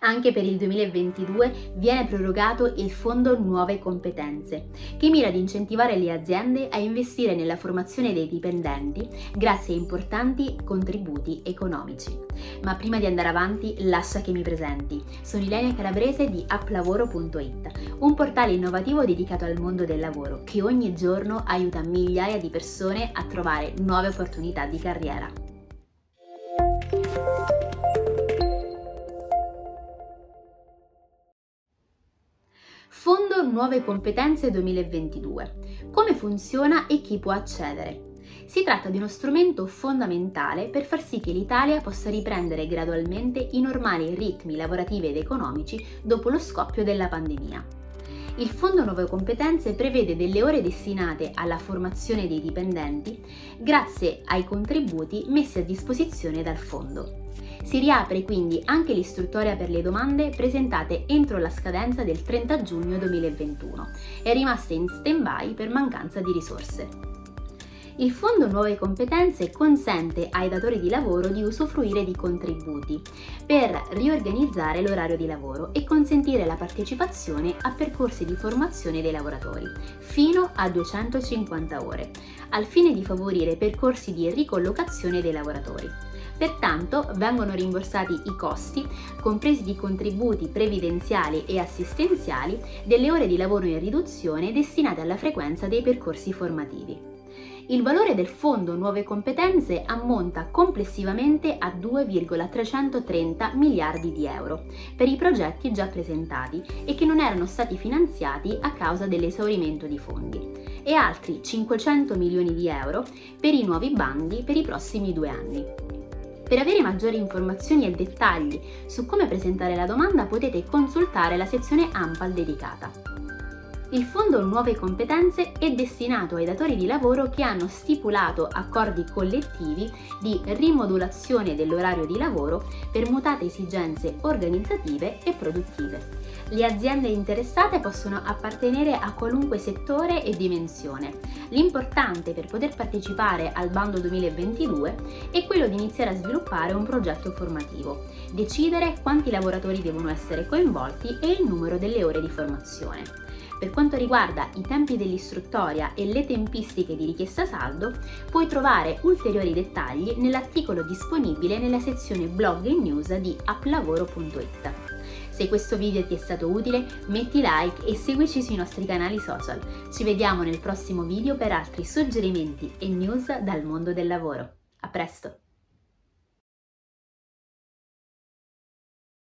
Anche per il 2022 viene prorogato il Fondo Nuove Competenze, che mira ad incentivare le aziende a investire nella formazione dei dipendenti grazie a importanti contributi economici. Ma prima di andare avanti, lascia che mi presenti. Sono Ilenia Calabrese di applavoro.it, un portale innovativo dedicato al mondo del lavoro che ogni giorno aiuta migliaia di persone a trovare nuove opportunità di carriera. Fondo Nuove Competenze 2022. Come funziona e chi può accedere? Si tratta di uno strumento fondamentale per far sì che l'Italia possa riprendere gradualmente i normali ritmi lavorativi ed economici dopo lo scoppio della pandemia. Il Fondo Nuove Competenze prevede delle ore destinate alla formazione dei dipendenti grazie ai contributi messi a disposizione dal Fondo. Si riapre quindi anche l'istruttoria per le domande presentate entro la scadenza del 30 giugno 2021 e rimaste in stand-by per mancanza di risorse. Il Fondo Nuove Competenze consente ai datori di lavoro di usufruire di contributi per riorganizzare l'orario di lavoro e consentire la partecipazione a percorsi di formazione dei lavoratori, fino a 250 ore, al fine di favorire percorsi di ricollocazione dei lavoratori. Pertanto vengono rimborsati i costi, compresi di contributi previdenziali e assistenziali, delle ore di lavoro in riduzione destinate alla frequenza dei percorsi formativi. Il valore del fondo Nuove Competenze ammonta complessivamente a 2,330 miliardi di euro per i progetti già presentati e che non erano stati finanziati a causa dell'esaurimento di fondi e altri 500 milioni di euro per i nuovi bandi per i prossimi due anni. Per avere maggiori informazioni e dettagli su come presentare la domanda potete consultare la sezione AMPAL dedicata. Il Fondo Nuove Competenze è destinato ai datori di lavoro che hanno stipulato accordi collettivi di rimodulazione dell'orario di lavoro per mutate esigenze organizzative e produttive. Le aziende interessate possono appartenere a qualunque settore e dimensione. L'importante per poter partecipare al bando 2022 è quello di iniziare a sviluppare un progetto formativo, decidere quanti lavoratori devono essere coinvolti e il numero delle ore di formazione. Per quanto riguarda i tempi dell'istruttoria e le tempistiche di richiesta saldo, puoi trovare ulteriori dettagli nell'articolo disponibile nella sezione blog e news di applavoro.it. Se questo video ti è stato utile, metti like e seguici sui nostri canali social. Ci vediamo nel prossimo video per altri suggerimenti e news dal mondo del lavoro. A presto!